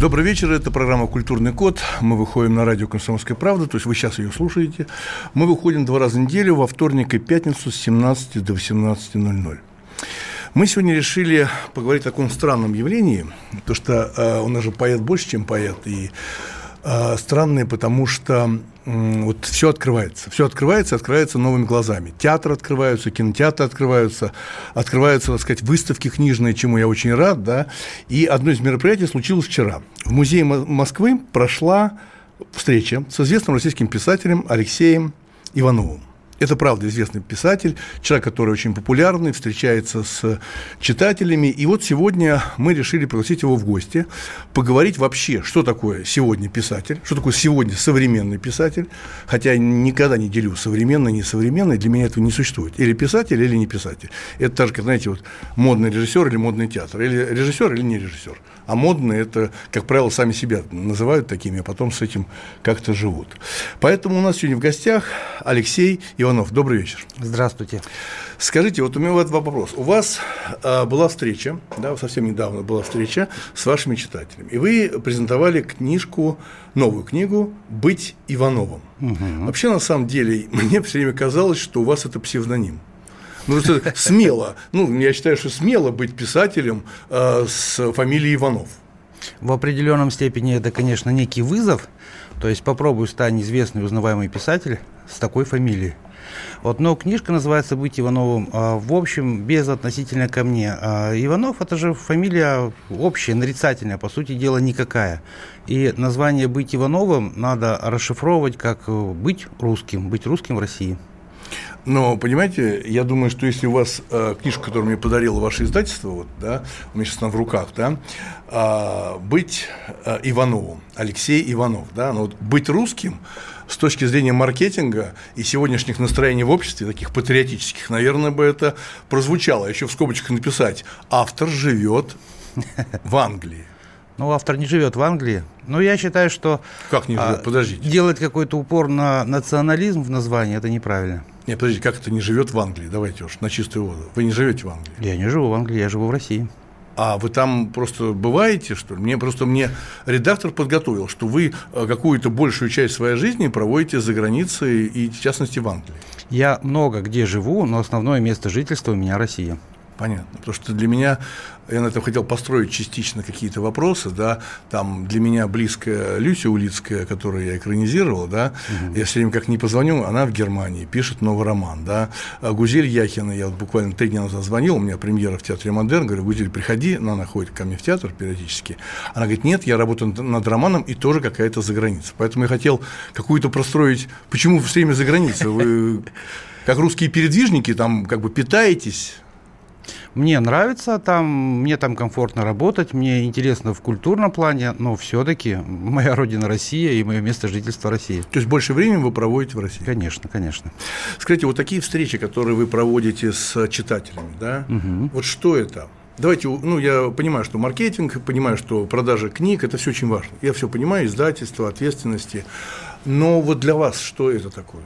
Добрый вечер, это программа «Культурный код». Мы выходим на радио «Комсомольская правда», то есть вы сейчас ее слушаете. Мы выходим два раза в неделю, во вторник и пятницу с 17 до 18.00. Мы сегодня решили поговорить о таком странном явлении, потому что э, у нас же поэт больше, чем поэт, и э, странные, потому что вот все открывается. Все открывается, открывается новыми глазами. Театры открываются, кинотеатры открываются, открываются, так сказать, выставки книжные, чему я очень рад, да. И одно из мероприятий случилось вчера. В музее Москвы прошла встреча с известным российским писателем Алексеем Ивановым. Это правда известный писатель, человек, который очень популярный, встречается с читателями. И вот сегодня мы решили пригласить его в гости, поговорить вообще, что такое сегодня писатель, что такое сегодня современный писатель. Хотя я никогда не делю современный, несовременный, для меня этого не существует. Или писатель, или не писатель. Это так же, как, знаете, вот модный режиссер или модный театр. Или режиссер, или не режиссер. А модные это, как правило, сами себя называют такими, а потом с этим как-то живут. Поэтому у нас сегодня в гостях Алексей Иванов добрый вечер. Здравствуйте. Скажите, вот у меня вот вопрос. У вас а, была встреча, да, совсем недавно была встреча с вашими читателями, и вы презентовали книжку, новую книгу «Быть Ивановым». Угу. Вообще, на самом деле, мне все время казалось, что у вас это псевдоним. Ну, смело. Ну, я считаю, что смело быть писателем э, с фамилией Иванов. В определенном степени это, конечно, некий вызов. То есть попробуй стать известный, узнаваемый писатель с такой фамилией. Вот, но книжка называется «Быть Ивановым». А, в общем, без относительно ко мне. А, Иванов – это же фамилия общая, нарицательная, по сути дела, никакая. И название «Быть Ивановым» надо расшифровывать как «быть русским», «быть русским в России». Но, понимаете, я думаю, что если у вас э, книжка, которую мне подарило ваше издательство, вот, да, у меня сейчас она в руках, да, э, быть э, Ивановым, Алексей Иванов, да, но вот быть русским с точки зрения маркетинга и сегодняшних настроений в обществе, таких патриотических, наверное, бы это прозвучало. Еще в скобочках написать «автор живет в Англии». Ну, автор не живет в Англии. Но я считаю, что как не живет? А, Подождите. делать какой-то упор на национализм в названии это неправильно. Нет, подождите, как это не живет в Англии? Давайте уж на чистую воду. Вы не живете в Англии? Я не живу в Англии, я живу в России. А вы там просто бываете, что ли? Мне просто мне редактор подготовил, что вы э, какую-то большую часть своей жизни проводите за границей и, в частности, в Англии. Я много где живу, но основное место жительства у меня Россия. Понятно. Потому что для меня, я на этом хотел построить частично какие-то вопросы, да, там для меня близкая Люся Улицкая, которую я экранизировал, да, угу. я все время как не позвоню, она в Германии, пишет новый роман, да, а Гузель Яхина, я вот буквально три дня назад звонил, у меня премьера в Театре Модерн, говорю, Гузель, приходи, она ходит ко мне в театр периодически, она говорит, нет, я работаю над романом и тоже какая-то за граница, поэтому я хотел какую-то простроить, почему все время за границей, вы как русские передвижники там как бы питаетесь мне нравится там, мне там комфортно работать, мне интересно в культурном плане, но все-таки моя родина Россия и мое место жительства Россия. То есть больше времени вы проводите в России? Конечно, конечно. Скажите, вот такие встречи, которые вы проводите с читателями, да, угу. вот что это? Давайте, ну, я понимаю, что маркетинг, понимаю, что продажа книг – это все очень важно. Я все понимаю, издательство, ответственности. Но вот для вас что это такое?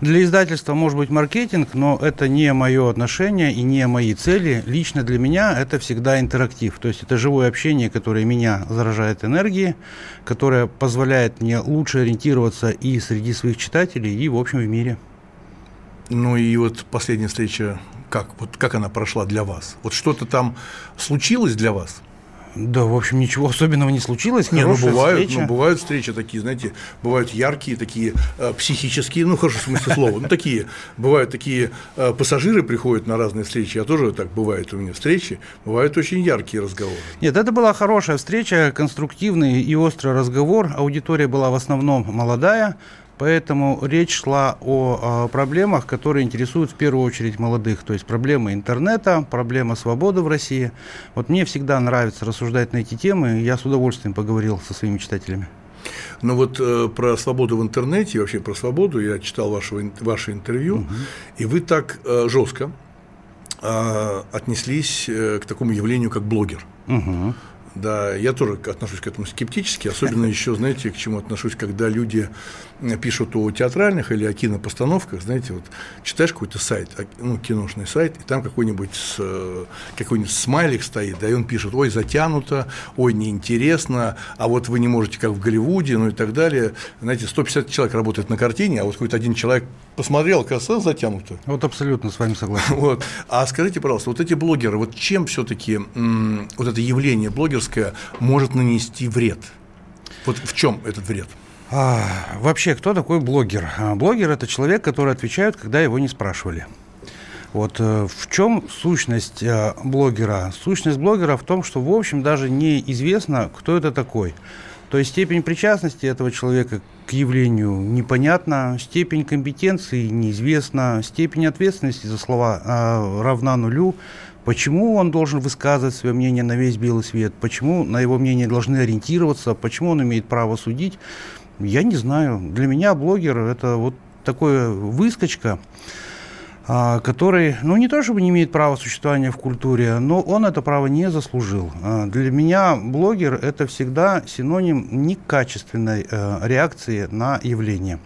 Для издательства может быть маркетинг, но это не мое отношение и не мои цели. Лично для меня это всегда интерактив. То есть это живое общение, которое меня заражает энергией, которое позволяет мне лучше ориентироваться и среди своих читателей, и в общем в мире. Ну и вот последняя встреча, как, вот как она прошла для вас? Вот что-то там случилось для вас? Да, в общем, ничего особенного не случилось. Не, ну бывают, встреча. ну бывают встречи такие, знаете, бывают яркие, такие э, психические, ну хорошо, в смысле слова, ну такие, бывают такие э, пассажиры приходят на разные встречи, я тоже так бывает у меня встречи, бывают очень яркие разговоры. Нет, это была хорошая встреча, конструктивный и острый разговор. Аудитория была в основном молодая, Поэтому речь шла о, о проблемах, которые интересуют в первую очередь молодых. То есть проблемы интернета, проблема свободы в России. Вот мне всегда нравится рассуждать на эти темы, и я с удовольствием поговорил со своими читателями. Ну вот э, про свободу в интернете и вообще про свободу я читал вашего, ваше интервью, угу. и вы так э, жестко э, отнеслись э, к такому явлению, как блогер. Угу. Да, я тоже отношусь к этому скептически, особенно еще, знаете, к чему отношусь, когда люди пишут о театральных или о кинопостановках, знаете, вот читаешь какой-то сайт, а, ну, киношный сайт, и там какой-нибудь, какой-нибудь смайлик стоит, да, и он пишет, ой, затянуто, ой, неинтересно, а вот вы не можете, как в Голливуде, ну и так далее. Знаете, 150 человек работает на картине, а вот какой-то один человек посмотрел, оказалось, затянуто. Вот абсолютно с вами согласен. Вот. А скажите, пожалуйста, вот эти блогеры, вот чем все-таки вот это явление блогерское может нанести вред? Вот в чем этот вред? А, вообще, кто такой блогер? А, блогер – это человек, который отвечает, когда его не спрашивали. Вот э, в чем сущность э, блогера? Сущность блогера в том, что, в общем, даже неизвестно, кто это такой. То есть степень причастности этого человека к явлению непонятна, степень компетенции неизвестна, степень ответственности за слова э, равна нулю. Почему он должен высказывать свое мнение на весь белый свет? Почему на его мнение должны ориентироваться? Почему он имеет право судить? Я не знаю. Для меня блогер это вот такое выскочка, а, который, ну не то чтобы не имеет права существования в культуре, но он это право не заслужил. А, для меня блогер это всегда синоним некачественной э, реакции на явление.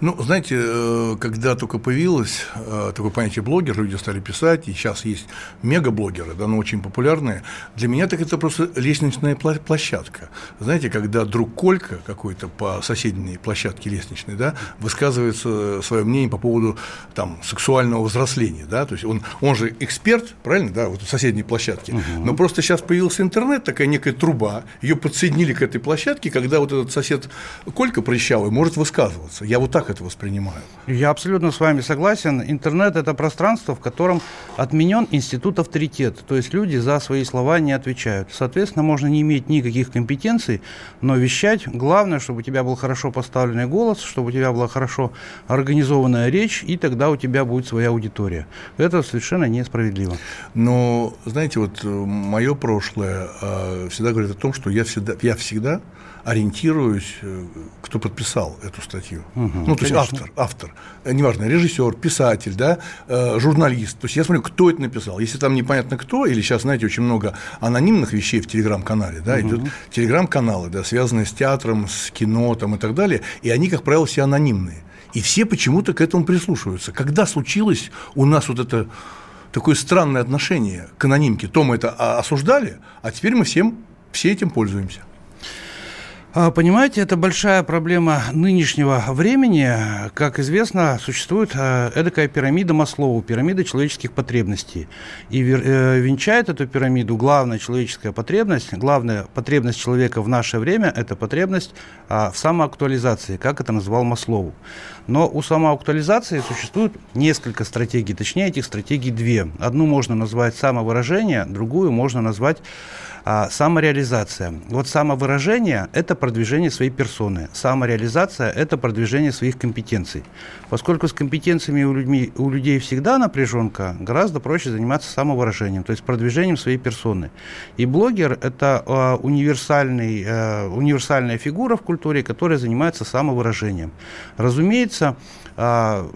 Ну, знаете, э, когда только появилось э, такое понятие блогер, люди стали писать, и сейчас есть мегаблогеры, да, но очень популярные, для меня так это просто лестничная площадка. Знаете, когда друг Колька какой-то по соседней площадке лестничной, да, высказывается свое мнение по поводу там, сексуального взросления, да, то есть он, он же эксперт, правильно, да, вот в соседней площадке, угу. но просто сейчас появился интернет, такая некая труба, ее подсоединили к этой площадке, когда вот этот сосед Колька прыщавый может высказываться. Я вот так это воспринимаю. Я абсолютно с вами согласен. Интернет – это пространство, в котором отменен институт авторитета. То есть люди за свои слова не отвечают. Соответственно, можно не иметь никаких компетенций, но вещать. Главное, чтобы у тебя был хорошо поставленный голос, чтобы у тебя была хорошо организованная речь, и тогда у тебя будет своя аудитория. Это совершенно несправедливо. Но, знаете, вот э, мое прошлое э, всегда говорит о том, что я всегда, я всегда ориентируюсь, э, кто подписал эту статью. Угу, ну, то конечно. есть автор, автор, э, неважно, режиссер, писатель, да, э, журналист. То есть я смотрю, кто это написал. Если там непонятно кто, или сейчас, знаете, очень много анонимных вещей в телеграм-канале, да, угу. идет телеграм-каналы, да, связанные с театром, с кино там, и так далее, и они, как правило, все анонимные. И все почему-то к этому прислушиваются. Когда случилось у нас вот это такое странное отношение к анонимке, то мы это осуждали, а теперь мы всем, все этим пользуемся. А, понимаете, это большая проблема нынешнего времени. Как известно, существует э, эдакая пирамида Маслоу, пирамида человеческих потребностей. И э, венчает эту пирамиду главная человеческая потребность, главная потребность человека в наше время – это потребность а, в самоактуализации, как это назвал Маслоу. Но у самоактуализации существует несколько стратегий, точнее, этих стратегий две. Одну можно назвать самовыражение, другую можно назвать а, самореализация. Вот самовыражение – это продвижение своей персоны. Самореализация – это продвижение своих компетенций. Поскольку с компетенциями у, людьми, у людей всегда напряженка, гораздо проще заниматься самовыражением, то есть продвижением своей персоны. И блогер – это э, универсальный, э, универсальная фигура в культуре, которая занимается самовыражением. Разумеется, э,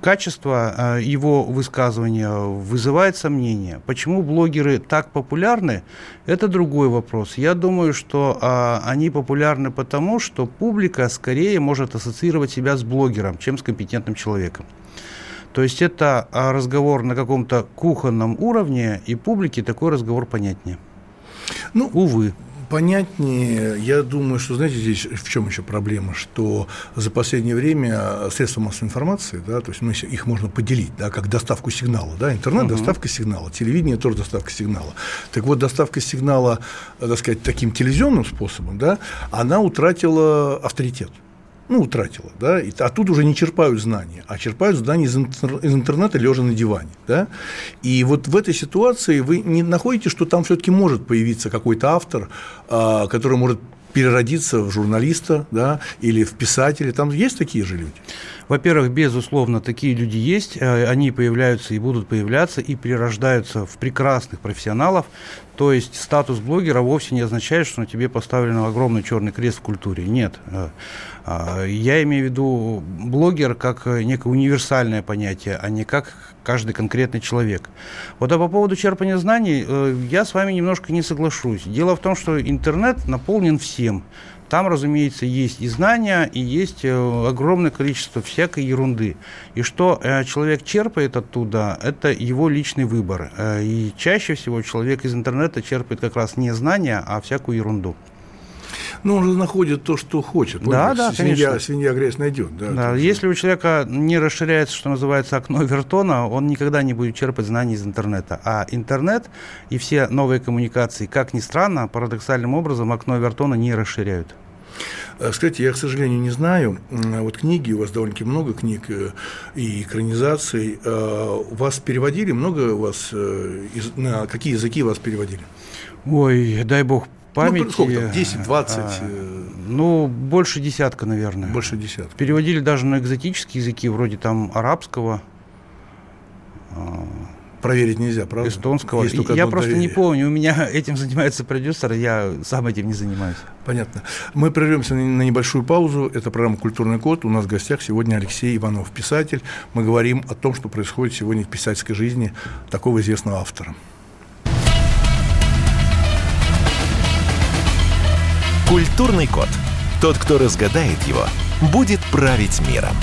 качество э, его высказывания вызывает сомнения. Почему блогеры так популярны, это другой вопрос. Я думаю, что а, они популярны потому, что публика скорее может ассоциировать себя с блогером, чем с компетентным человеком. То есть это а, разговор на каком-то кухонном уровне, и публике такой разговор понятнее. Ну, Увы понятнее. Я думаю, что, знаете, здесь в чем еще проблема, что за последнее время средства массовой информации, да, то есть ну, их можно поделить, да, как доставку сигнала, да, интернет угу. доставка сигнала, телевидение тоже доставка сигнала. Так вот, доставка сигнала, так сказать, таким телевизионным способом, да, она утратила авторитет ну, утратила, да, и, а тут уже не черпают знания, а черпают знания из, интер, из интернета, лежа на диване, да, и вот в этой ситуации вы не находите, что там все-таки может появиться какой-то автор, а, который может переродиться в журналиста, да, или в писателя. Там есть такие же люди? Во-первых, безусловно, такие люди есть, э, они появляются и будут появляться, и перерождаются в прекрасных профессионалов. То есть статус блогера вовсе не означает, что на тебе поставлен огромный черный крест в культуре. Нет. Э, а, я имею в виду блогер как некое универсальное понятие, а не как каждый конкретный человек. Вот а по поводу черпания знаний, э, я с вами немножко не соглашусь. Дело в том, что интернет наполнен всем. Там, разумеется, есть и знания, и есть э, огромное количество всякой ерунды. И что э, человек черпает оттуда, это его личный выбор. Э, и чаще всего человек из интернета черпает как раз не знания, а всякую ерунду. Ну, он же находит то, что хочет. Да, да, свинья, конечно. свинья грязь найдет. Да, да, если у человека не расширяется, что называется, окно Вертона, он никогда не будет черпать знаний из интернета. А интернет и все новые коммуникации, как ни странно, парадоксальным образом окно Вертона не расширяют. Э, кстати, я, к сожалению, не знаю, вот книги, у вас довольно-таки много книг э, и экранизаций. Э, вас переводили, много вас, на какие языки вас переводили? Ой, дай бог памяти. Ну, сколько там, 10, 20? А, ну, больше десятка, наверное. Больше десятка. Переводили даже на экзотические языки, вроде там арабского. А, Проверить нельзя, правда? Эстонского. Я просто доверие. не помню, у меня этим занимается продюсер, я сам этим не занимаюсь. Понятно. Мы прервемся на небольшую паузу. Это программа «Культурный код». У нас в гостях сегодня Алексей Иванов, писатель. Мы говорим о том, что происходит сегодня в писательской жизни такого известного автора. Культурный код. Тот, кто разгадает его, будет править миром.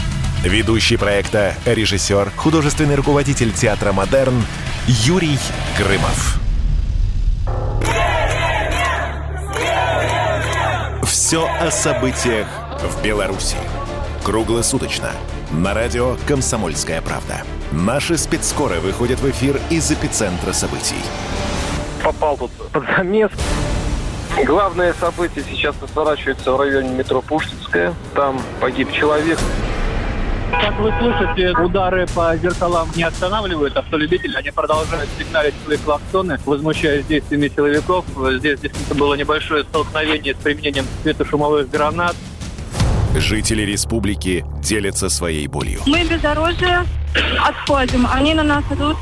Ведущий проекта, режиссер, художественный руководитель театра «Модерн» Юрий Грымов. Все о событиях в Беларуси. Круглосуточно. На радио «Комсомольская правда». Наши спецскоры выходят в эфир из эпицентра событий. Попал тут под замес. Главное событие сейчас разворачивается в районе метро Пушкинская. Там погиб человек. Как вы слышите, удары по зеркалам не останавливают автолюбителей. Они продолжают сигналить свои клаксоны, возмущаясь действиями силовиков. Здесь действительно было небольшое столкновение с применением светошумовых гранат. Жители республики делятся своей болью. Мы бездорожье отходим. Они на нас идут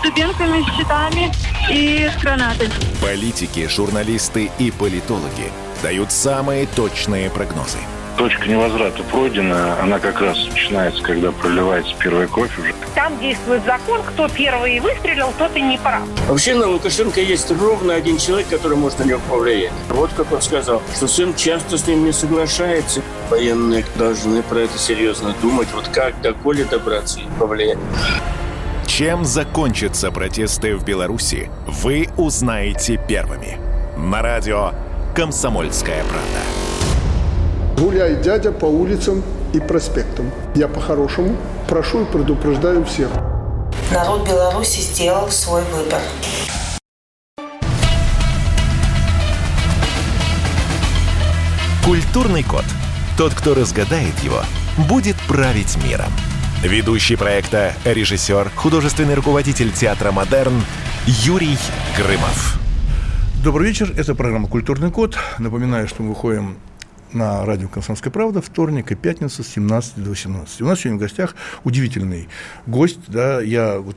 с дубинками, с щитами и с гранатами. Политики, журналисты и политологи дают самые точные прогнозы. Точка невозврата пройдена, она как раз начинается, когда проливается первая кровь уже. Там действует закон, кто первый выстрелил, тот и не прав. Вообще на Лукашенко есть ровно один человек, который может на него повлиять. Вот как он сказал, что сын часто с ним не соглашается. Военные должны про это серьезно думать, вот как до Коли добраться и повлиять. Чем закончатся протесты в Беларуси, вы узнаете первыми. На радио «Комсомольская правда». Гуляй, дядя, по улицам и проспектам. Я по-хорошему прошу и предупреждаю всех. Народ Беларуси сделал свой выбор. Культурный код. Тот, кто разгадает его, будет править миром. Ведущий проекта, режиссер, художественный руководитель театра «Модерн» Юрий Грымов. Добрый вечер, это программа «Культурный код». Напоминаю, что мы выходим на радио «Комсомольская правда» вторник и пятница с 17 до 18. У нас сегодня в гостях удивительный гость. Да, я вот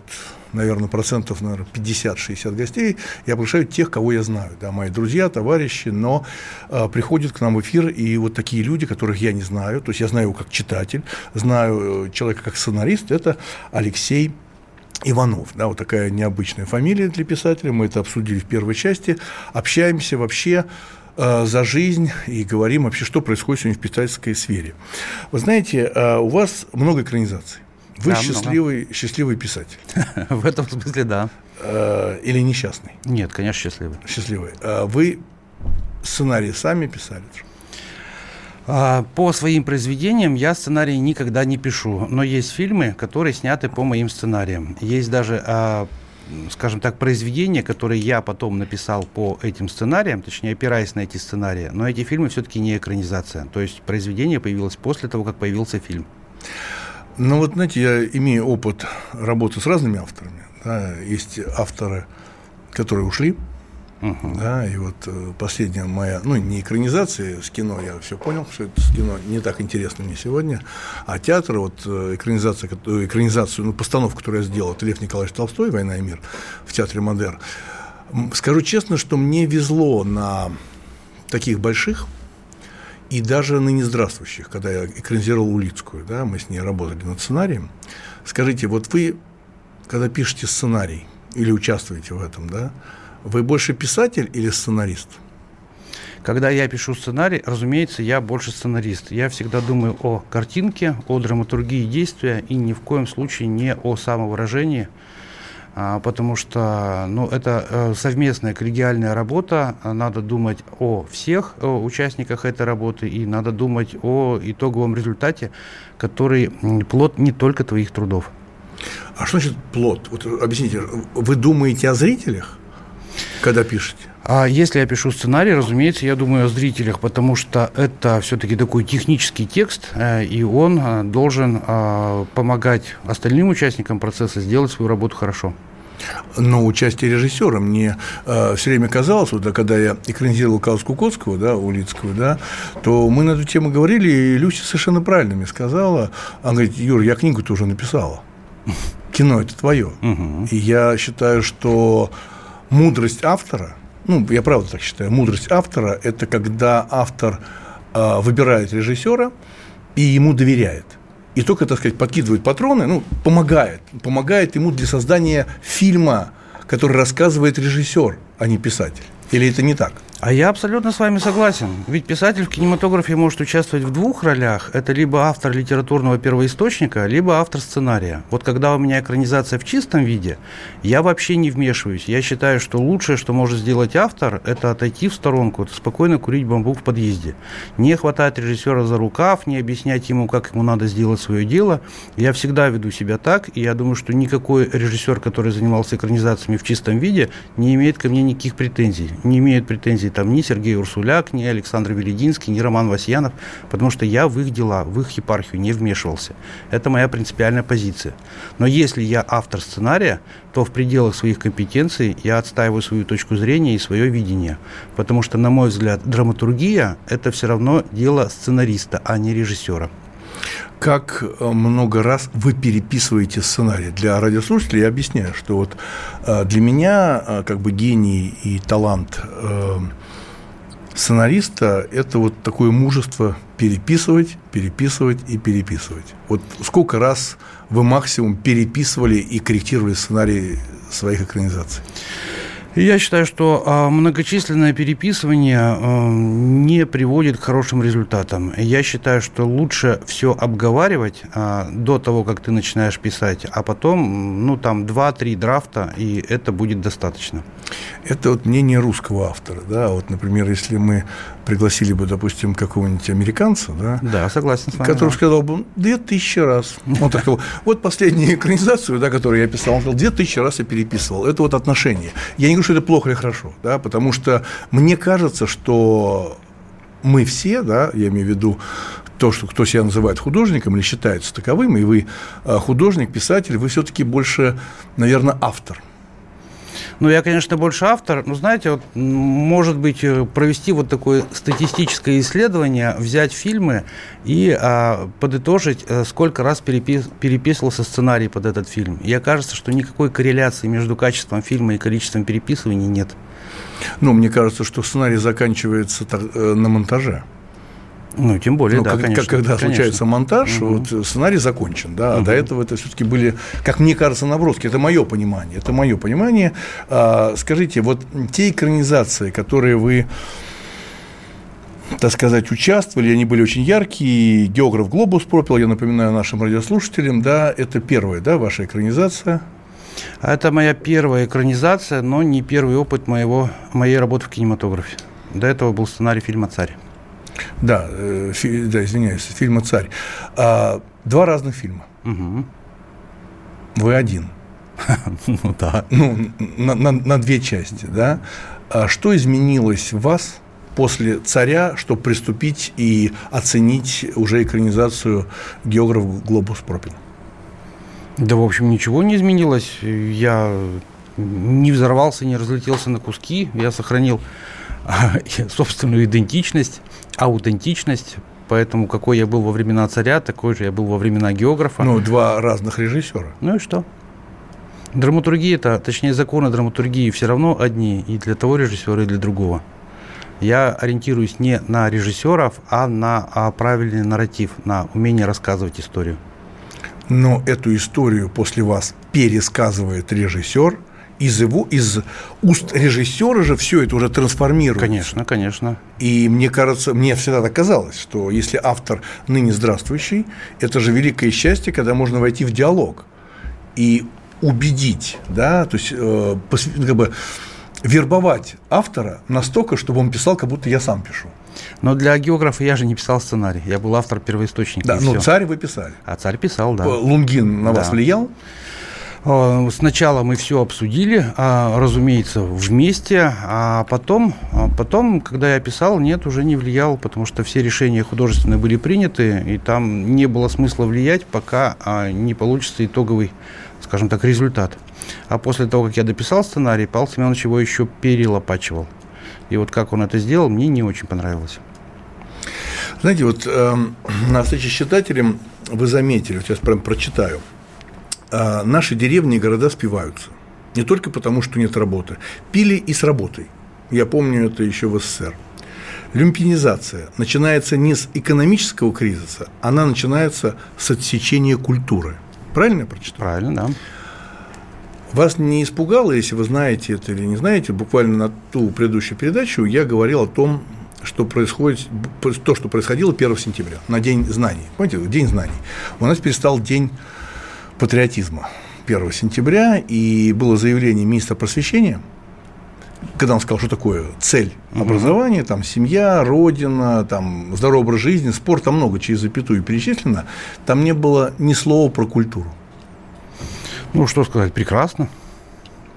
наверное, процентов, наверное, 50-60 гостей, я приглашаю тех, кого я знаю, да, мои друзья, товарищи, но э, приходят к нам в эфир и вот такие люди, которых я не знаю, то есть я знаю его как читатель, знаю э, человека как сценарист, это Алексей Иванов, да, вот такая необычная фамилия для писателя, мы это обсудили в первой части, общаемся вообще э, за жизнь и говорим вообще, что происходит сегодня в писательской сфере. Вы знаете, э, у вас много экранизаций. Вы да, счастливый, много. счастливый писатель. В этом смысле, да. Э, или несчастный? Нет, конечно, счастливый. Счастливый. А вы сценарии сами писали? А, по своим произведениям я сценарии никогда не пишу, но есть фильмы, которые сняты по моим сценариям. Есть даже, а, скажем так, произведения, которые я потом написал по этим сценариям, точнее, опираясь на эти сценарии, но эти фильмы все-таки не экранизация. То есть произведение появилось после того, как появился фильм. Ну вот, знаете, я имею опыт работы с разными авторами. Да, есть авторы, которые ушли, Угу. Да, и вот э, последняя моя, ну, не экранизация с кино, я все понял, что это с кино не так интересно мне сегодня, а театр, вот э, экранизация, экранизацию, ну, постановку, которую я сделал, это Лев Николаевич Толстой «Война и мир» в театре Модер. Скажу честно, что мне везло на таких больших и даже ныне здравствующих, когда я экранизировал Улицкую, да, мы с ней работали над сценарием. Скажите, вот вы, когда пишете сценарий или участвуете в этом, да, вы больше писатель или сценарист? Когда я пишу сценарий, разумеется, я больше сценарист. Я всегда думаю о картинке, о драматургии действия и ни в коем случае не о самовыражении, потому что ну, это э, совместная коллегиальная работа, надо думать о всех о участниках этой работы и надо думать о итоговом результате, который плод не только твоих трудов. А что значит плод? Вот объясните, вы думаете о зрителях? Когда пишете? А если я пишу сценарий, разумеется, я думаю о зрителях, потому что это все-таки такой технический текст, э, и он э, должен э, помогать остальным участникам процесса сделать свою работу хорошо. Но участие режиссера мне э, все время казалось, вот, когда я экранизировал Каус Кукотского, да, Улицкого, да, то мы на эту тему говорили, и Люся совершенно правильно мне сказала. Она говорит, Юр, я книгу тоже написала. Кино – это твое. И я считаю, что мудрость автора, ну, я правда так считаю, мудрость автора – это когда автор э, выбирает режиссера и ему доверяет. И только, так сказать, подкидывает патроны, ну, помогает, помогает ему для создания фильма, который рассказывает режиссер, а не писатель. Или это не так? А я абсолютно с вами согласен. Ведь писатель в кинематографе может участвовать в двух ролях. Это либо автор литературного первоисточника, либо автор сценария. Вот когда у меня экранизация в чистом виде, я вообще не вмешиваюсь. Я считаю, что лучшее, что может сделать автор, это отойти в сторонку, спокойно курить бамбук в подъезде. Не хватать режиссера за рукав, не объяснять ему, как ему надо сделать свое дело. Я всегда веду себя так, и я думаю, что никакой режиссер, который занимался экранизациями в чистом виде, не имеет ко мне никаких претензий. Не имеет претензий там ни Сергей Урсуляк, ни Александр Велединский, ни Роман Васьянов, потому что я в их дела, в их епархию не вмешивался. Это моя принципиальная позиция. Но если я автор сценария, то в пределах своих компетенций я отстаиваю свою точку зрения и свое видение. Потому что, на мой взгляд, драматургия – это все равно дело сценариста, а не режиссера как э, много раз вы переписываете сценарий. Для радиослушателей я объясняю, что вот э, для меня э, как бы гений и талант сценариста – это вот такое мужество переписывать, переписывать и переписывать. Вот сколько раз вы максимум переписывали и корректировали сценарий своих экранизаций? Я считаю, что а, многочисленное переписывание а, не приводит к хорошим результатам. Я считаю, что лучше все обговаривать а, до того, как ты начинаешь писать, а потом, ну, там, 2-3 драфта, и это будет достаточно. Это вот мнение русского автора, да, вот, например, если мы пригласили бы, допустим, какого-нибудь американца, да, да согласен с вами, который да. сказал бы, две тысячи раз. Он так сказал, вот последнюю экранизацию, да, которую я писал, он сказал, две тысячи раз я переписывал. Это вот отношение. Я не говорю, что это плохо или хорошо, да, потому что мне кажется, что мы все, да, я имею в виду то, что кто себя называет художником или считается таковым, и вы а, художник, писатель, вы все-таки больше, наверное, автор – ну, я, конечно, больше автор, но, знаете, вот, может быть, э, провести вот такое статистическое исследование, взять фильмы и а, подытожить, э, сколько раз перепис, переписывался сценарий под этот фильм. И окажется, что никакой корреляции между качеством фильма и количеством переписываний нет. Ну, мне кажется, что сценарий заканчивается э, на монтаже. Ну, тем более, ну, да, как, конечно. Когда конечно. случается монтаж, угу. вот сценарий закончен, да, угу. а до этого это все-таки были, как мне кажется, наброски. Это мое понимание. Это мое понимание. А, скажите, вот те экранизации, которые вы так сказать, участвовали, они были очень яркие. Географ Глобус пропил, я напоминаю нашим радиослушателям, да, это первая, да, ваша экранизация. Это моя первая экранизация, но не первый опыт моего, моей работы в кинематографе. До этого был сценарий фильма «Царь». Да, э, фи, да, извиняюсь, фильма «Царь». А, два разных фильма. Угу. Вы один. Ну да. Ну, на, на, на две части, да. А что изменилось в вас после «Царя», чтобы приступить и оценить уже экранизацию «Географ Глобус пропил»? Да, в общем, ничего не изменилось. Я не взорвался, не разлетелся на куски. Я сохранил собственную идентичность, аутентичность. Поэтому какой я был во времена царя, такой же я был во времена географа. Ну, два разных режиссера. Ну и что? Драматургия это, точнее, законы драматургии все равно одни и для того режиссера, и для другого. Я ориентируюсь не на режиссеров, а на а правильный нарратив, на умение рассказывать историю. Но эту историю после вас пересказывает режиссер – из его, из уст режиссера же все это уже трансформируется. Конечно, конечно. И мне кажется, мне всегда так казалось, что если автор ныне здравствующий, это же великое счастье, когда можно войти в диалог и убедить, да, то есть э, как бы вербовать автора настолько, чтобы он писал, как будто я сам пишу. Но для географа я же не писал сценарий, я был автор первоисточника. Да, ну царь вы писали. А царь писал, да. Лунгин на да. вас влиял? Э, сначала мы все обсудили, а, разумеется, вместе, а потом, а потом, когда я писал, нет, уже не влиял, потому что все решения художественные были приняты, и там не было смысла влиять, пока а, не получится итоговый, скажем так, результат. А после того, как я дописал сценарий, Павел Семенович его еще перелопачивал. И вот как он это сделал, мне не очень понравилось. Знаете, вот э, на встрече с читателем вы заметили, вот сейчас прям прочитаю – наши деревни и города спиваются. Не только потому, что нет работы. Пили и с работой. Я помню это еще в СССР. Люмпинизация начинается не с экономического кризиса, она начинается с отсечения культуры. Правильно я прочитал? Правильно, да. Вас не испугало, если вы знаете это или не знаете, буквально на ту предыдущую передачу я говорил о том, что происходит, то, что происходило 1 сентября, на День знаний. Помните, День знаний. У нас перестал День патриотизма 1 сентября, и было заявление министра просвещения, когда он сказал, что такое цель образования, угу. там семья, родина, там здоровый образ жизни, спорт, там много через запятую перечислено, там не было ни слова про культуру. Ну, что сказать, прекрасно.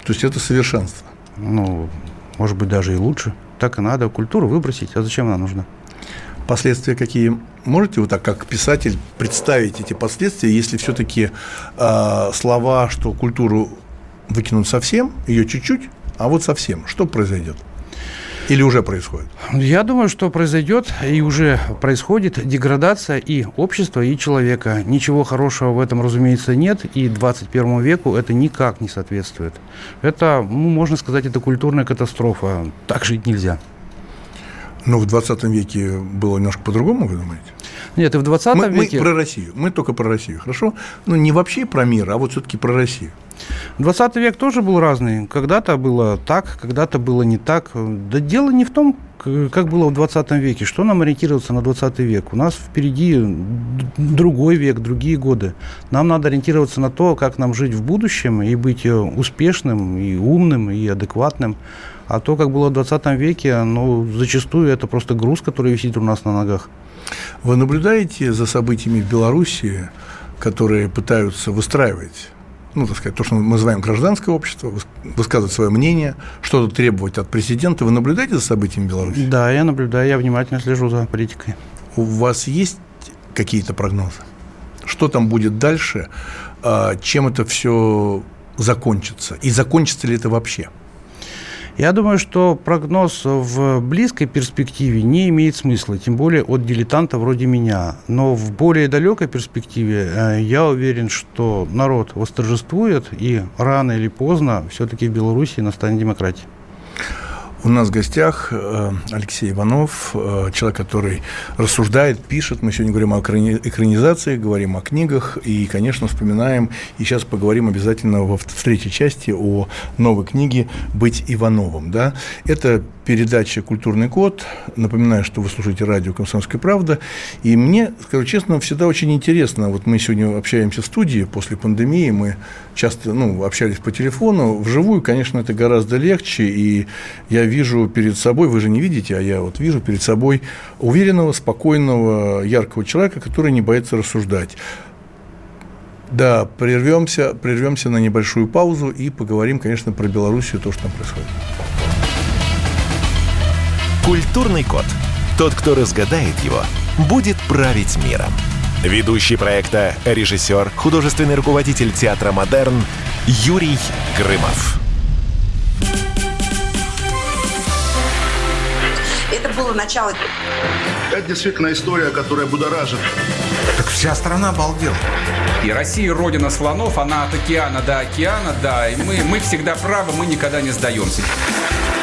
То есть это совершенство. Ну, может быть, даже и лучше. Так и надо. Культуру выбросить. А зачем она нужна? Последствия какие? Можете вот так, как писатель, представить эти последствия, если все-таки э, слова, что культуру выкинут совсем, ее чуть-чуть, а вот совсем, что произойдет? Или уже происходит? Я думаю, что произойдет и уже происходит деградация и общества, и человека. Ничего хорошего в этом, разумеется, нет, и 21 веку это никак не соответствует. Это, ну, можно сказать, это культурная катастрофа. Так жить нельзя. Но в 20 веке было немножко по-другому, вы думаете? Нет, и в 20 мы, веке... Мы про Россию, мы только про Россию, хорошо? Ну, не вообще про мир, а вот все-таки про Россию. 20 век тоже был разный. Когда-то было так, когда-то было не так. Да дело не в том, как было в 20 веке. Что нам ориентироваться на 20 век? У нас впереди другой век, другие годы. Нам надо ориентироваться на то, как нам жить в будущем и быть успешным, и умным, и адекватным. А то, как было в 20 веке, ну, зачастую это просто груз, который висит у нас на ногах. Вы наблюдаете за событиями в Беларуси, которые пытаются выстраивать ну, так сказать, то, что мы называем гражданское общество, высказывать свое мнение, что-то требовать от президента. Вы наблюдаете за событиями в Беларуси? Да, я наблюдаю, я внимательно слежу за политикой. У вас есть какие-то прогнозы? Что там будет дальше? А, чем это все закончится? И закончится ли это вообще? Я думаю, что прогноз в близкой перспективе не имеет смысла, тем более от дилетанта вроде меня. Но в более далекой перспективе э, я уверен, что народ восторжествует, и рано или поздно все-таки в Беларуси настанет демократия. У нас в гостях э, Алексей Иванов, э, человек, который рассуждает, пишет. Мы сегодня говорим о экранизации, говорим о книгах и, конечно, вспоминаем. И сейчас поговорим обязательно во, в третьей части о новой книге «Быть Ивановым». Да? Это передача «Культурный код». Напоминаю, что вы слушаете радио «Комсомольская правда». И мне, скажу честно, всегда очень интересно. Вот мы сегодня общаемся в студии после пандемии. Мы часто ну, общались по телефону. Вживую, конечно, это гораздо легче. И я вижу перед собой, вы же не видите, а я вот вижу перед собой уверенного, спокойного, яркого человека, который не боится рассуждать. Да, прервемся, прервемся на небольшую паузу и поговорим, конечно, про Белоруссию, то, что там происходит. Культурный код. Тот, кто разгадает его, будет править миром. Ведущий проекта, режиссер, художественный руководитель театра «Модерн» Юрий Грымов. Это было начало. Это действительно история, которая будоражит. Так вся страна обалдела. И Россия родина слонов, она от океана до океана, да. И мы, мы всегда правы, мы никогда не сдаемся.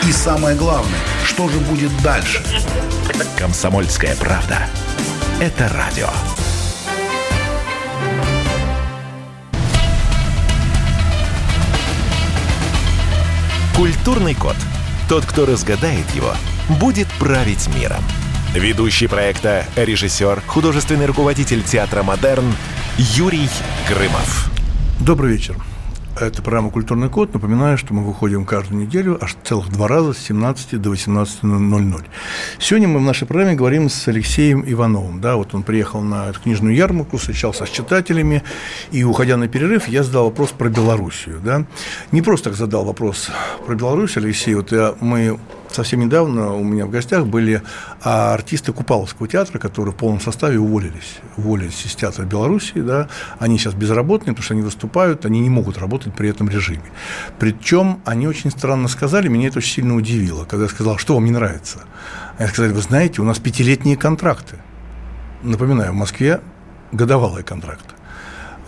И самое главное, что же будет дальше? Комсомольская правда. Это радио. Культурный код. Тот, кто разгадает его, будет править миром. Ведущий проекта, режиссер, художественный руководитель театра «Модерн» Юрий Грымов. Добрый вечер. Это программа «Культурный код». Напоминаю, что мы выходим каждую неделю аж целых два раза с 17 до 18.00. Сегодня мы в нашей программе говорим с Алексеем Ивановым. Да, вот он приехал на эту книжную ярмарку, встречался с читателями, и, уходя на перерыв, я задал вопрос про Белоруссию. Да. Не просто так задал вопрос про Беларусь, Алексей. Вот я, мы совсем недавно у меня в гостях были а, артисты Купаловского театра, которые в полном составе уволились. Уволились из театра Белоруссии, да. Они сейчас безработные, потому что они выступают, они не могут работать при этом режиме. Причем они очень странно сказали, меня это очень сильно удивило, когда я сказал, что вам не нравится. Они сказали, вы знаете, у нас пятилетние контракты. Напоминаю, в Москве годовалые контракты.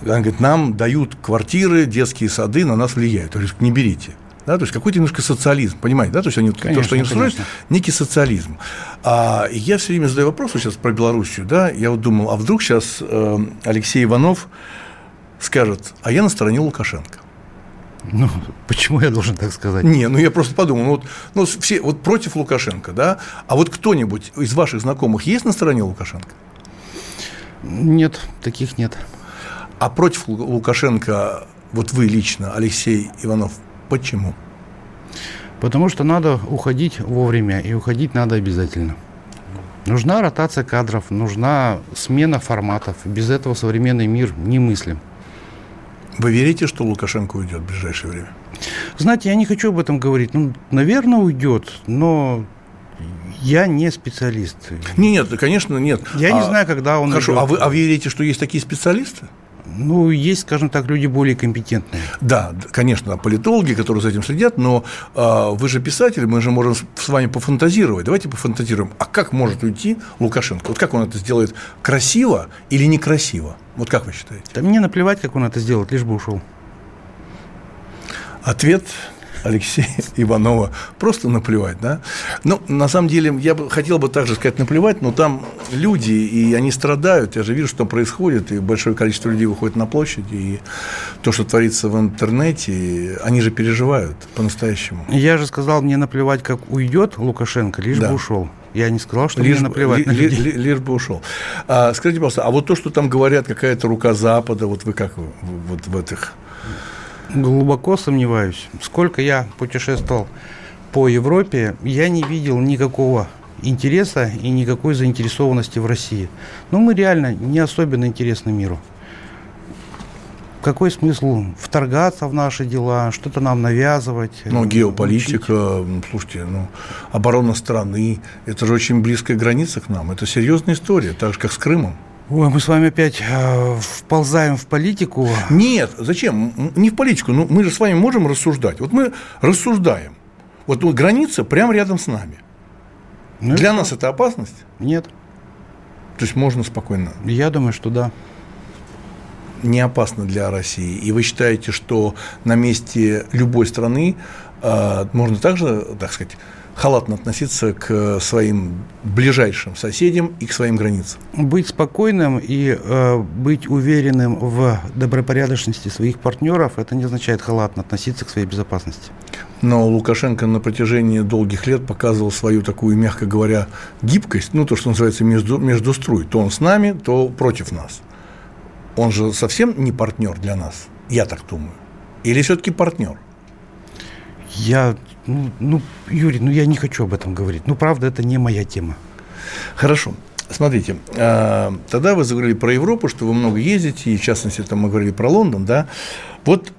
Она говорит, нам дают квартиры, детские сады, на нас влияют. Я говорю, не берите да, то есть какой-то немножко социализм, понимаете, да, то есть они, конечно, то, что они строят, некий социализм. А я все время задаю вопрос вот сейчас про Белоруссию, да, я вот думал, а вдруг сейчас э, Алексей Иванов скажет, а я на стороне Лукашенко. Ну, почему я должен так сказать? Не, ну я просто подумал, ну вот, ну, все вот против Лукашенко, да, а вот кто-нибудь из ваших знакомых есть на стороне Лукашенко? Нет, таких нет. А против Лукашенко, вот вы лично, Алексей Иванов, Почему? Потому что надо уходить вовремя, и уходить надо обязательно. Нужна ротация кадров, нужна смена форматов. Без этого современный мир немыслим. Вы верите, что Лукашенко уйдет в ближайшее время? Знаете, я не хочу об этом говорить. Ну, наверное, уйдет, но я не специалист. Не, нет, конечно, нет. Я а, не знаю, когда он. Хорошо, а вы, а вы верите, что есть такие специалисты? Ну, есть, скажем так, люди более компетентные. Да, конечно, политологи, которые за этим следят, но э, вы же писатель, мы же можем с вами пофантазировать. Давайте пофантазируем. А как может уйти Лукашенко? Вот как он это сделает? Красиво или некрасиво? Вот как вы считаете? Да мне наплевать, как он это сделает, лишь бы ушел. Ответ Алексея Иванова. Просто наплевать, да? Ну, на самом деле, я бы хотел бы также сказать наплевать, но там люди, и они страдают. Я же вижу, что происходит, и большое количество людей выходит на площадь, и то, что творится в интернете, они же переживают по-настоящему. Я же сказал, мне наплевать, как уйдет Лукашенко, лишь да. бы ушел. Я не сказал, что лишь, мне наплевать ли, на людей. Ли, лишь бы ушел. А, скажите, пожалуйста, а вот то, что там говорят, какая-то рука Запада, вот вы как вот в этих Глубоко сомневаюсь. Сколько я путешествовал по Европе, я не видел никакого интереса и никакой заинтересованности в России. Но мы реально не особенно интересны миру. Какой смысл вторгаться в наши дела, что-то нам навязывать? Ну, геополитика, учить? слушайте, ну, оборона страны, это же очень близкая граница к нам. Это серьезная история, так же, как с Крымом. Ой, мы с вами опять э, вползаем в политику. Нет, зачем? Не в политику. Ну, мы же с вами можем рассуждать. Вот мы рассуждаем. Вот ну, граница прямо рядом с нами. Ну, Для нас это опасность? Нет. То есть можно спокойно? Я думаю, что да. Не опасно для России. И вы считаете, что на месте любой страны э, можно также, так сказать, халатно относиться к своим ближайшим соседям и к своим границам. Быть спокойным и э, быть уверенным в добропорядочности своих партнеров, это не означает халатно относиться к своей безопасности. Но Лукашенко на протяжении долгих лет показывал свою такую, мягко говоря, гибкость, ну, то, что называется между, между струй. То он с нами, то против нас. Он же совсем не партнер для нас, я так думаю. Или все-таки партнер? Я ну, ну, Юрий, ну я не хочу об этом говорить. Ну, правда, это не моя тема. Хорошо. Смотрите, а, тогда вы заговорили про Европу, что вы много ездите, и в частности, там мы говорили про Лондон, да. Вот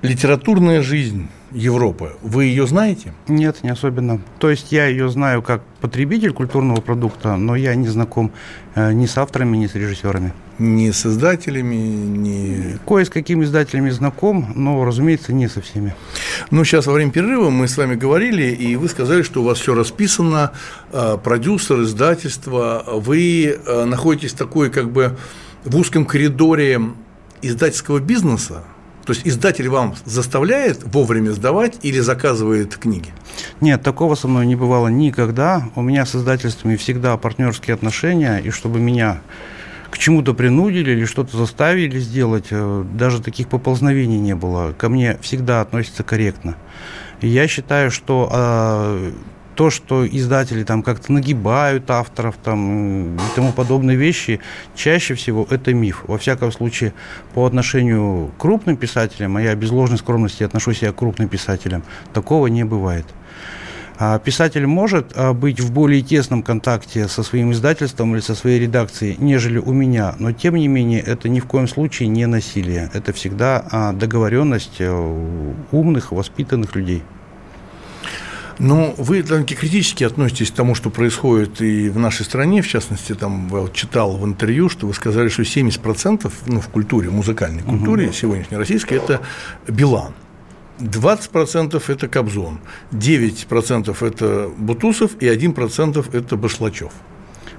литературная жизнь Европы, вы ее знаете? Нет, не особенно. То есть я ее знаю как потребитель культурного продукта, но я не знаком э, ни с авторами, ни с режиссерами. Ни с издателями, ни... Кое с какими издателями знаком, но, разумеется, не со всеми. Ну, сейчас во время перерыва мы с вами говорили, и вы сказали, что у вас все расписано, э, продюсер, издательство, вы э, находитесь такой как бы в узком коридоре издательского бизнеса, то есть издатель вам заставляет вовремя сдавать или заказывает книги? Нет, такого со мной не бывало никогда. У меня с издательствами всегда партнерские отношения, и чтобы меня к чему-то принудили или что-то заставили сделать, э, даже таких поползновений не было. Ко мне всегда относятся корректно. И я считаю, что э, то, что издатели там как-то нагибают авторов там, и тому подобные вещи, чаще всего это миф. Во всяком случае, по отношению к крупным писателям, а я без ложной скромности отношусь я к крупным писателям, такого не бывает. А писатель может а, быть в более тесном контакте со своим издательством или со своей редакцией, нежели у меня, но тем не менее это ни в коем случае не насилие. Это всегда а, договоренность э, умных, воспитанных людей. Ну, вы довольно критически относитесь к тому, что происходит и в нашей стране, в частности, там вот, читал в интервью, что вы сказали, что 70% ну, в культуре, музыкальной культуре угу. сегодняшней российской – это Билан. 20% это Кобзон, 9% это Бутусов и 1% это Башлачев.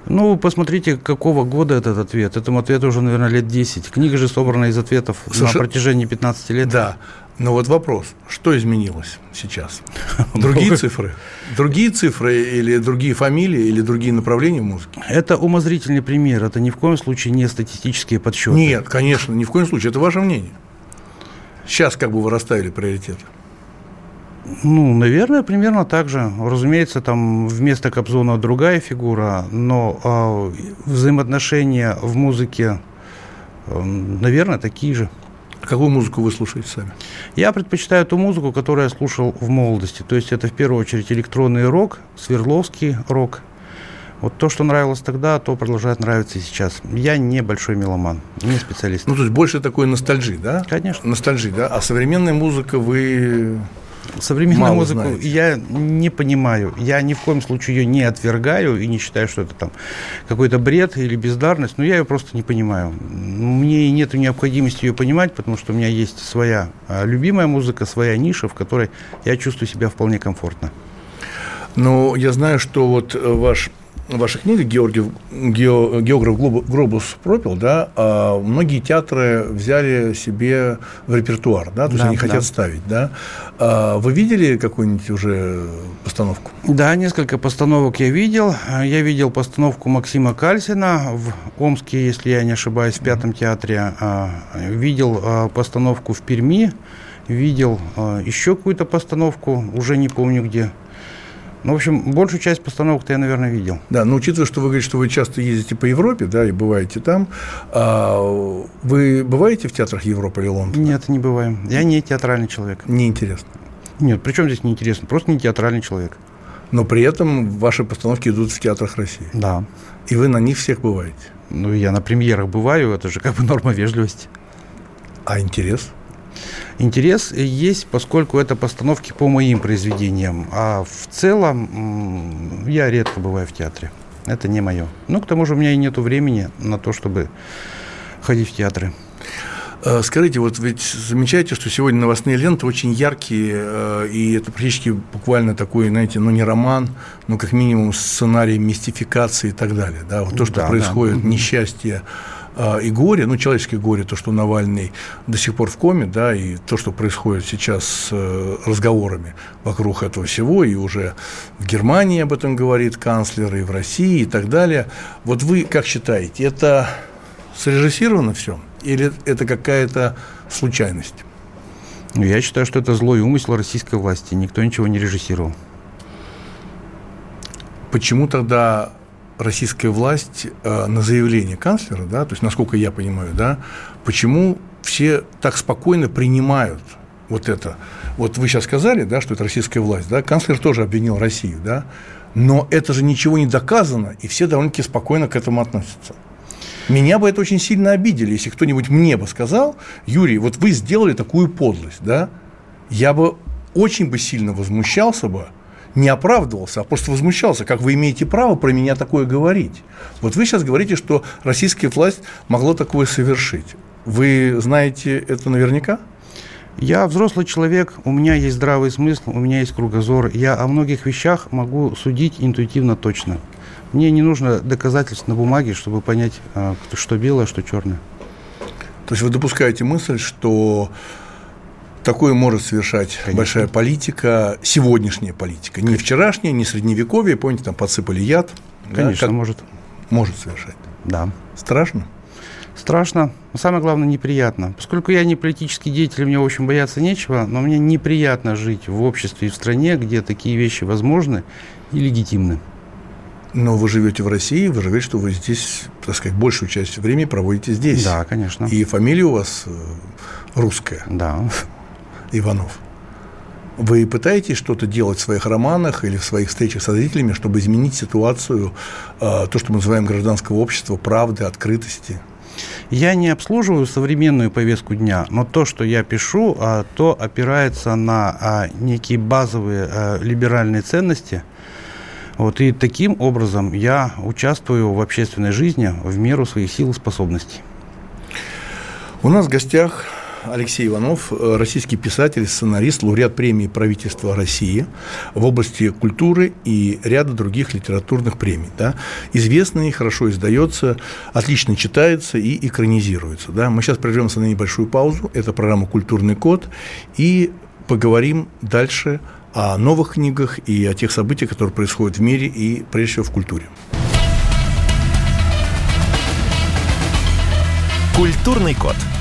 Ну, посмотрите, какого года этот ответ. Этому ответу уже, наверное, лет 10. Книга же собрана из ответов Соверш... на протяжении 15 лет. Да. Но вот вопрос, что изменилось сейчас? Другие цифры? Другие цифры или другие фамилии, или другие направления музыки? Это умозрительный пример, это ни в коем случае не статистические подсчеты. Нет, конечно, ни в коем случае, это ваше мнение. Сейчас как бы вы расставили приоритеты? Ну, наверное, примерно так же. Разумеется, там вместо Кобзона другая фигура, но э, взаимоотношения в музыке, э, наверное, такие же. Какую музыку вы слушаете сами? Я предпочитаю ту музыку, которую я слушал в молодости. То есть это в первую очередь электронный рок, Свердловский рок. Вот то, что нравилось тогда, то продолжает нравиться и сейчас. Я не большой меломан, не специалист. Ну, то есть больше такой ностальжи, да? Конечно. Ностальжи, да? А современная музыка вы Современную Мало музыку знаете. я не понимаю. Я ни в коем случае ее не отвергаю и не считаю, что это там какой-то бред или бездарность, но я ее просто не понимаю. Мне нет необходимости ее понимать, потому что у меня есть своя а, любимая музыка, своя ниша, в которой я чувствую себя вполне комфортно. Но я знаю, что вот э, ваш ваша книга Георгий, ге, географ Глобус пропил, да, а многие театры взяли себе в репертуар, да, то есть Да, они да. хотят ставить, да. А вы видели какую-нибудь уже постановку? Да, несколько постановок я видел. Я видел постановку Максима Кальсина в Омске, если я не ошибаюсь, в Пятом театре. А, Видел а, постановку в Перми. Видел а, еще какую-то постановку, уже не помню где. Ну, в общем, большую часть постановок-то я, наверное, видел. Да, но учитывая, что вы говорите, что вы часто ездите по Европе, да, и бываете там, а вы бываете в театрах Европы или Лондона? Нет, не бываем. Я не театральный человек. Неинтересно. Нет, при чем здесь неинтересно? Просто не театральный человек. Но при этом ваши постановки идут в театрах России. Да. И вы на них всех бываете. Ну, я на премьерах бываю, это же как бы норма вежливости. А интерес? Интерес есть, поскольку это постановки по моим произведениям. А в целом я редко бываю в театре. Это не мое. Ну, к тому же у меня и нет времени на то, чтобы ходить в театры. Э, Скажите, вот ведь замечаете, что сегодня новостные ленты очень яркие, э, и это практически буквально такой, знаете, ну не роман, но как минимум сценарий мистификации и так далее. Да? Вот то, что Да, да. происходит, Мгм. несчастье и горе, ну, человеческое горе, то, что Навальный до сих пор в коме, да, и то, что происходит сейчас с э, разговорами вокруг этого всего, и уже в Германии об этом говорит канцлер, и в России, и так далее. Вот вы как считаете, это срежиссировано все? Или это какая-то случайность? Ну, Я считаю, что это злой умысел российской власти. Никто ничего не режиссировал. Почему тогда российская власть э, на заявление канцлера, да, то есть, насколько я понимаю, да, почему все так спокойно принимают вот это? Вот вы сейчас сказали, да, что это российская власть, да, канцлер тоже обвинил Россию, да, но это же ничего не доказано, и все довольно-таки спокойно к этому относятся. Меня бы это очень сильно обидели, если кто-нибудь мне бы сказал, Юрий, вот вы сделали такую подлость, да, я бы очень бы сильно возмущался бы, не оправдывался, а просто возмущался, как вы имеете право про меня такое говорить. Вот вы сейчас говорите, что российская власть могла такое совершить. Вы знаете это наверняка? Я взрослый человек, у меня есть здравый смысл, у меня есть кругозор. Я о многих вещах могу судить интуитивно точно. Мне не нужно доказательств на бумаге, чтобы понять, а, что белое, что черное. То есть вы допускаете мысль, что такое может совершать Конечно. большая политика, сегодняшняя политика, не вчерашняя, не средневековье, помните, там подсыпали яд. Конечно, да, может. Может совершать. Да. Страшно? Страшно, но самое главное неприятно. Поскольку я не политический деятель, мне, в общем, бояться нечего, но мне неприятно жить в обществе и в стране, где такие вещи возможны и легитимны. Но вы живете в России, вы живете, что вы здесь, так сказать, большую часть времени проводите здесь. Да, конечно. И фамилия у вас э, русская. Да. Иванов. Вы пытаетесь что-то делать в своих романах или в своих встречах со зрителями, чтобы изменить ситуацию, э, то, что мы называем гражданского общества, правды, открытости? Я не обслуживаю современную повестку дня, но то, что я пишу, а, то опирается на а, некие базовые а, либеральные ценности. Вот, и таким образом я участвую в общественной жизни в меру своих сил и способностей. У нас в гостях Алексей Иванов, э, российский писатель, сценарист, лауреат премии правительства России в области культуры и ряда других литературных премий. Да. Известный, хорошо издается, отлично читается и экранизируется. Да. Мы сейчас прервемся на небольшую паузу. Это программа «Культурный код». И поговорим дальше о новых книгах и о тех событиях, которые происходят в мире и, прежде всего, в культуре. Культурный код –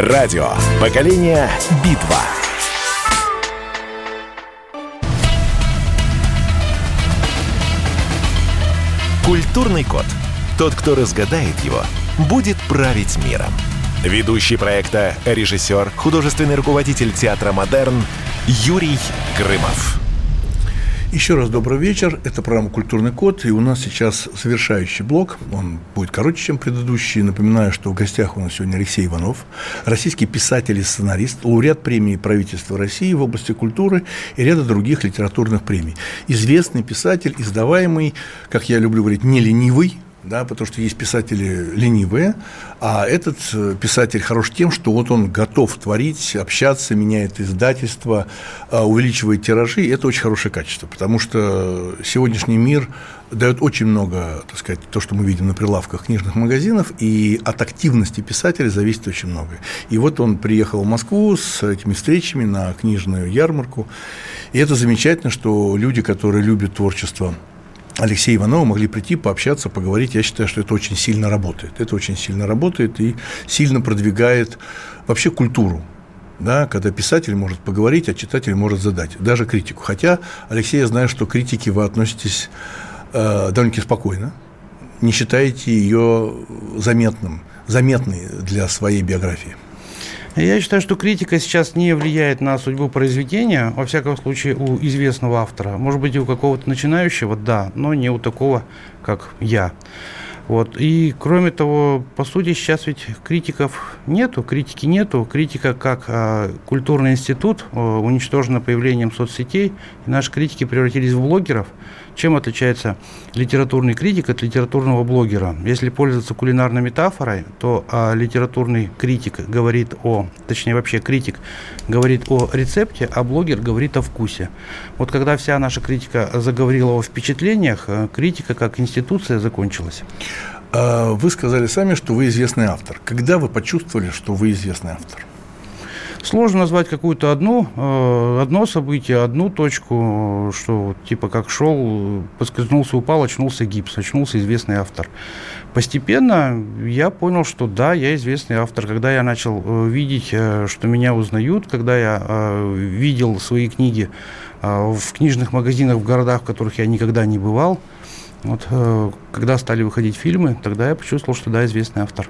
Радио. Поколение. Битва. Культурный код. Тот, кто разгадает его, будет править миром. Ведущий проекта, режиссер, художественный руководитель театра «Модерн» Юрий Грымов. Еще раз добрый вечер. Это программа «Культурный код». И у нас сейчас завершающий блок. Он будет короче, чем предыдущий. Напоминаю, что в гостях у нас сегодня Алексей Иванов, российский писатель и сценарист, лауреат премии правительства России в области культуры и ряда других литературных премий. Известный писатель, издаваемый, как я люблю говорить, не ленивый, да, потому что есть писатели ленивые, а этот э, писатель хорош тем, что вот он готов творить, общаться, меняет издательство, а, увеличивает тиражи, это очень хорошее качество, потому что сегодняшний мир дает очень много, так сказать, то, что мы видим на прилавках книжных магазинов, и от активности писателя зависит очень многое. И вот он приехал в Москву с этими встречами на книжную ярмарку, и это замечательно, что люди, которые любят творчество Алексея Иванова могли прийти, пообщаться, поговорить. Я считаю, что это очень сильно работает. Это очень сильно работает и сильно продвигает вообще культуру. Да, когда писатель может поговорить, а читатель может задать, даже критику. Хотя, Алексей, я знаю, что к критике вы относитесь э, довольно-таки спокойно, не считаете ее заметным, заметной для своей биографии. Я считаю, что критика сейчас не влияет на судьбу произведения, во всяком случае, у известного автора. Может быть, у какого-то начинающего, да, но не у такого, как я. Вот. И кроме того, по сути, сейчас ведь критиков нету, критики нету. Критика как э, культурный институт э, уничтожена появлением соцсетей, и наши критики превратились в блогеров – чем отличается литературный критик от литературного блогера? Если пользоваться кулинарной метафорой, то а, литературный критик говорит о, точнее вообще критик говорит о рецепте, а блогер говорит о вкусе. Вот когда вся наша критика заговорила о впечатлениях, э, критика как институция закончилась. А вы сказали сами, что вы известный автор. Когда вы почувствовали, что вы известный автор? Сложно назвать какую-то одну, э, одно событие, одну точку, что типа как шел, поскользнулся, упал, очнулся гипс, очнулся известный автор. Постепенно я понял, что да, я известный автор. Когда я начал э, видеть, э, что меня узнают, когда я видел свои книги в книжных магазинах в городах, в которых я никогда не бывал, вот, когда стали выходить фильмы, тогда я почувствовал, что да, известный автор.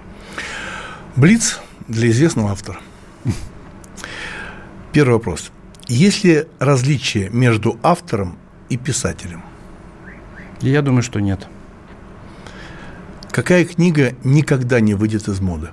Блиц для известного автора. Первый вопрос. Есть ли различие между автором и писателем? Я думаю, что нет. Какая книга никогда не выйдет из моды?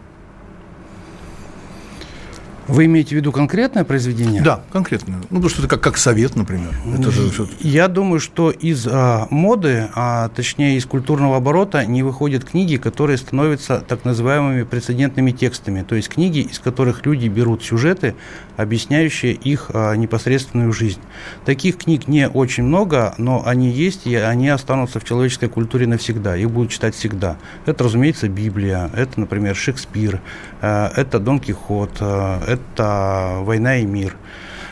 Вы имеете в виду конкретное произведение? Да, конкретное. Ну, потому что это как, как совет, например. Это же Я думаю, что из а, моды, а точнее из культурного оборота, не выходят книги, которые становятся так называемыми прецедентными текстами. То есть книги, из которых люди берут сюжеты, объясняющие их а, непосредственную жизнь. Таких книг не очень много, но они есть, и они останутся в человеческой культуре навсегда. Их будут читать всегда. Это, разумеется, Библия, это, например, Шекспир, это Дон Кихот, а, это «Война и мир».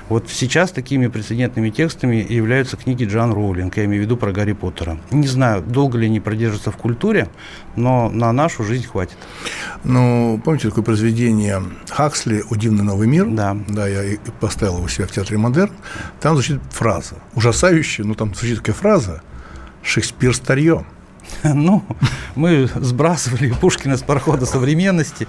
Вот сейчас такими прецедентными текстами являются книги Джан Роулинг, я имею в виду про Гарри Поттера. Не знаю, долго ли они продержатся в культуре, но на нашу жизнь хватит. Ну, помните такое произведение Хаксли «У дивный новый мир»? Да. Да, я поставил его у себя в Театре Модерн. Там звучит фраза, ужасающая, но там звучит такая фраза «Шекспир старье». Ну, мы сбрасывали Пушкина с парохода современности.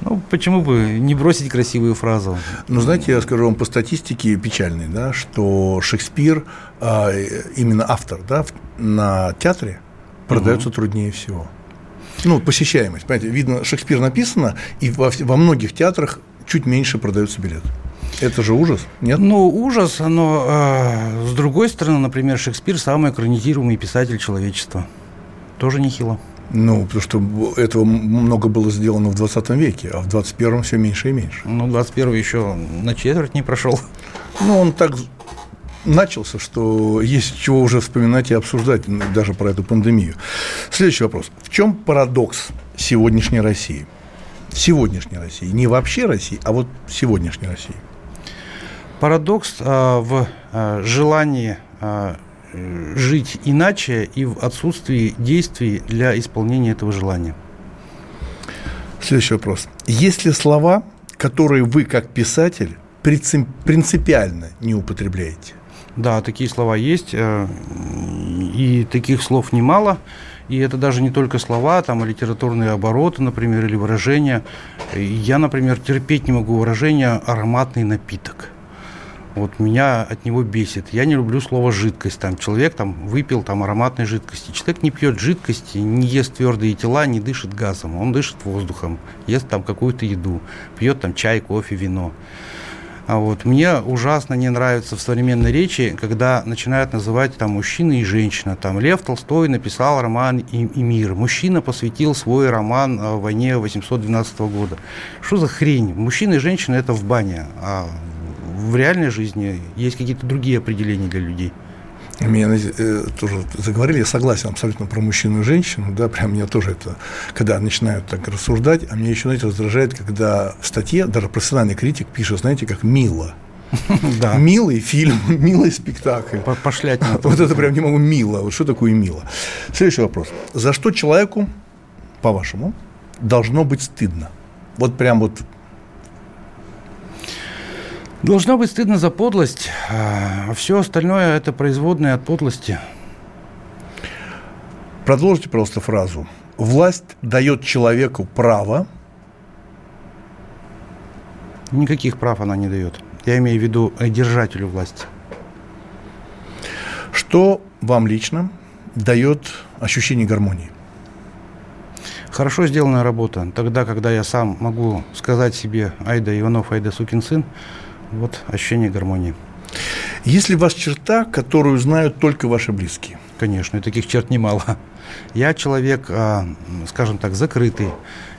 Ну, почему бы не бросить красивую фразу? Ну, знаете, я скажу вам по статистике печальной, да, что Шекспир, а, именно автор, да, на театре продается угу. труднее всего. Ну, посещаемость, понимаете, видно, Шекспир написано, и во, во многих театрах чуть меньше продаются билеты. Это же ужас, нет? Ну, ужас, но э, с другой стороны, например, Шекспир самый экранизируемый писатель человечества. Тоже нехило. Ну, потому что этого много было сделано в 20 веке, а в 21 все меньше и меньше. Ну, 21 еще на четверть не прошел. Ну, он так начался, что есть чего уже вспоминать и обсуждать даже про эту пандемию. Следующий вопрос. В чем парадокс сегодняшней России? Сегодняшней России. Не вообще России, а вот сегодняшней России. Парадокс а, в а, желании а, жить иначе и в отсутствии действий для исполнения этого желания. Следующий вопрос. Есть ли слова, которые вы, как писатель, принципиально не употребляете? Да, такие слова есть, э, и таких слов немало. И это даже не только слова, там и литературные обороты, например, или выражения. Я, например, терпеть не могу выражение «ароматный напиток». Вот меня от него бесит. Я не люблю слово жидкость. Там человек там выпил там ароматной жидкости. Человек не пьет жидкости, не ест твердые тела, не дышит газом. Он дышит воздухом, ест там какую-то еду, пьет там чай, кофе, вино. А вот мне ужасно не нравится в современной речи, когда начинают называть там мужчина и женщина. Там Лев Толстой написал роман и, и мир. Мужчина посвятил свой роман о войне 812 года. Что за хрень? Мужчина и женщина это в бане, а в реальной жизни есть какие-то другие определения для людей. Меня э, тоже заговорили, я согласен абсолютно про мужчину и женщину, да, прям меня тоже это, когда начинают так рассуждать, а мне еще, знаете, раздражает, когда в статье даже профессиональный критик пишет, знаете, как «мило». Да. Милый фильм, милый спектакль. Пошлять. Вот это прям не могу мило. Вот что такое мило? Следующий вопрос. За что человеку, по-вашему, должно быть стыдно? Вот прям вот Должно быть стыдно за подлость, а все остальное это производное от подлости. Продолжите, просто фразу. Власть дает человеку право. Никаких прав она не дает. Я имею в виду держателю власти. Что вам лично дает ощущение гармонии? Хорошо сделанная работа. Тогда, когда я сам могу сказать себе «Айда Иванов, Айда сукин сын», вот ощущение гармонии. Есть ли у вас черта, которую знают только ваши близкие? Конечно, и таких черт немало. Я человек, а, скажем так, закрытый.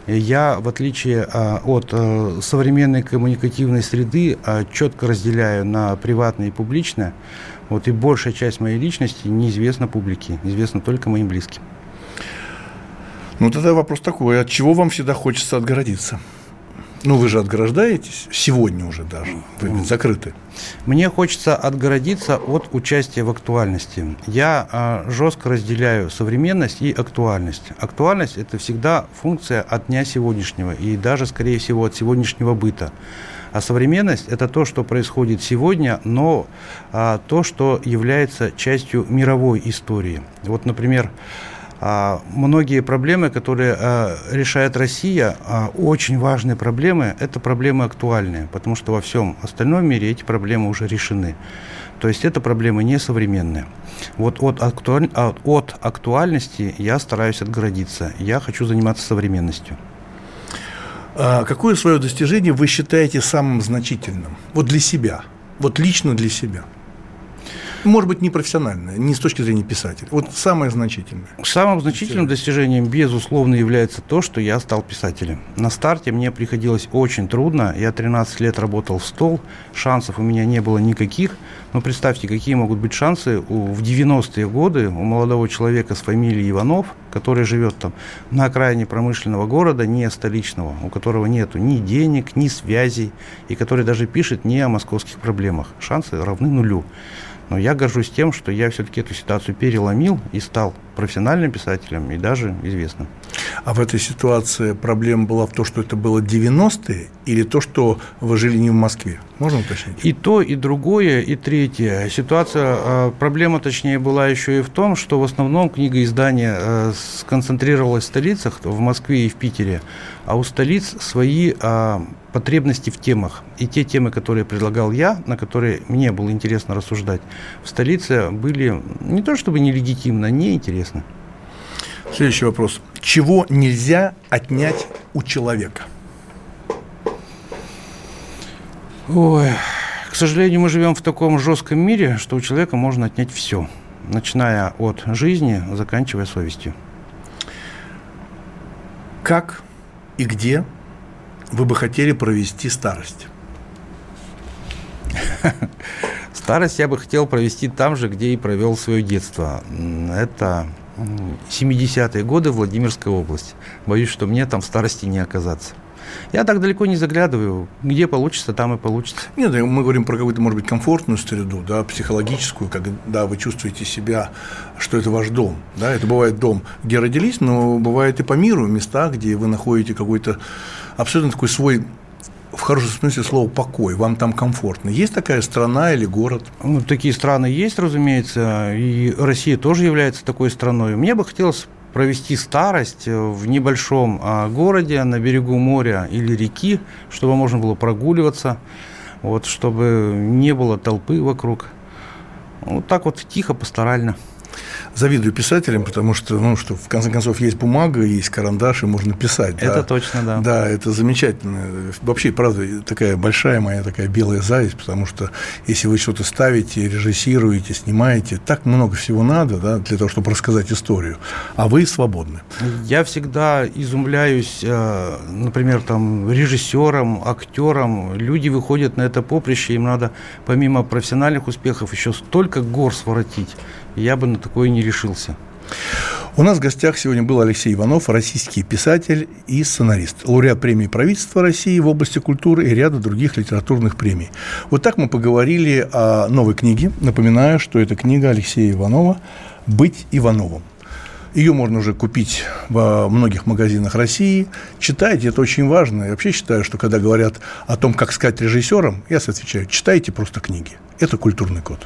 Я, в отличие а, от а, современной коммуникативной среды, четко разделяю на приватное и публичное. Вот и большая часть моей личности неизвестна публике, известна только моим близким. Ну, тогда вопрос такой, от чего вам всегда хочется отгородиться? Ну, вы же отграждаетесь сегодня уже даже, вы ведь закрыты. Мне хочется отгородиться от участия в актуальности. Я а, жестко разделяю современность и актуальность. Актуальность – это всегда функция от дня сегодняшнего и даже, скорее всего, от сегодняшнего быта. А современность – это то, что происходит сегодня, но а, то, что является частью мировой истории. Вот, например, многие проблемы, которые а, решает Россия, а, очень важные проблемы, это проблемы актуальные, потому что во всем остальном мире эти проблемы уже решены. То есть это проблемы не современные. Вот от, актуаль... от актуальности я стараюсь отгородиться. Я хочу заниматься современностью. А какое свое достижение вы считаете самым значительным? Вот для себя, вот лично для себя – может быть, не профессиональное, не с точки зрения писателя. Вот самое значительное. Самым значительным достижением, безусловно, является то, что я стал писателем. На старте мне приходилось очень трудно. Я 13 лет работал в стол, шансов у меня не было никаких. Но представьте, какие могут быть шансы у, в 90-е годы у молодого человека с фамилией Иванов, который живет там на окраине промышленного города, не столичного, у которого нету ни денег, ни связей, и который даже пишет не о московских проблемах. Шансы равны нулю. Но я горжусь тем, что я все-таки эту ситуацию переломил и стал профессиональным писателем и даже известным. А в этой ситуации проблема была в том, что это было 90-е или то, что вы жили не в Москве? Можно уточнить? И то, и другое, и третье. Ситуация, а, проблема, точнее, была еще и в том, что в основном книга издания а, сконцентрировалась в столицах, в Москве и в Питере, а у столиц свои а, потребности в темах. И те темы, которые предлагал я, на которые мне было интересно рассуждать, в столице были не то чтобы нелегитимно, неинтересно. Следующий вопрос. Чего нельзя отнять у человека? Ой, к сожалению, мы живем в таком жестком мире, что у человека можно отнять все, начиная от жизни, заканчивая совестью. Как и где вы бы хотели провести старость? Старость я бы хотел провести там же, где и провел свое детство. Это 70-е годы Владимирская область. Боюсь, что мне там в старости не оказаться. Я так далеко не заглядываю. Где получится, там и получится. Нет, мы говорим про какую-то, может быть, комфортную среду, да, психологическую, когда вы чувствуете себя, что это ваш дом. Да, это бывает дом, где родились, но бывает и по миру места, где вы находите какой-то абсолютно такой свой в хорошем смысле слова покой, вам там комфортно. Есть такая страна или город? Ну, такие страны есть, разумеется, и Россия тоже является такой страной. Мне бы хотелось провести старость в небольшом а, городе на берегу моря или реки, чтобы можно было прогуливаться, вот, чтобы не было толпы вокруг. Вот так вот тихо, пасторально завидую писателям, потому что, ну, что в конце концов есть бумага, есть карандаш, и можно писать. Это да. точно, да. Да, это замечательно. Вообще, правда, такая большая моя такая белая зависть, потому что если вы что-то ставите, режиссируете, снимаете, так много всего надо, да, для того, чтобы рассказать историю, а вы свободны. Я всегда изумляюсь, э, например, там, режиссерам, актерам, люди выходят на это поприще, им надо помимо профессиональных успехов еще столько гор своротить я бы на такое не решился. У нас в гостях сегодня был Алексей Иванов, российский писатель и сценарист, лауреат премии правительства России в области культуры и ряда других литературных премий. Вот так мы поговорили о новой книге. Напоминаю, что это книга Алексея Иванова «Быть Ивановым». Ее можно уже купить во многих магазинах России. Читайте, это очень важно. Я вообще считаю, что когда говорят о том, как сказать режиссерам, я отвечаю, читайте просто книги. Это культурный код.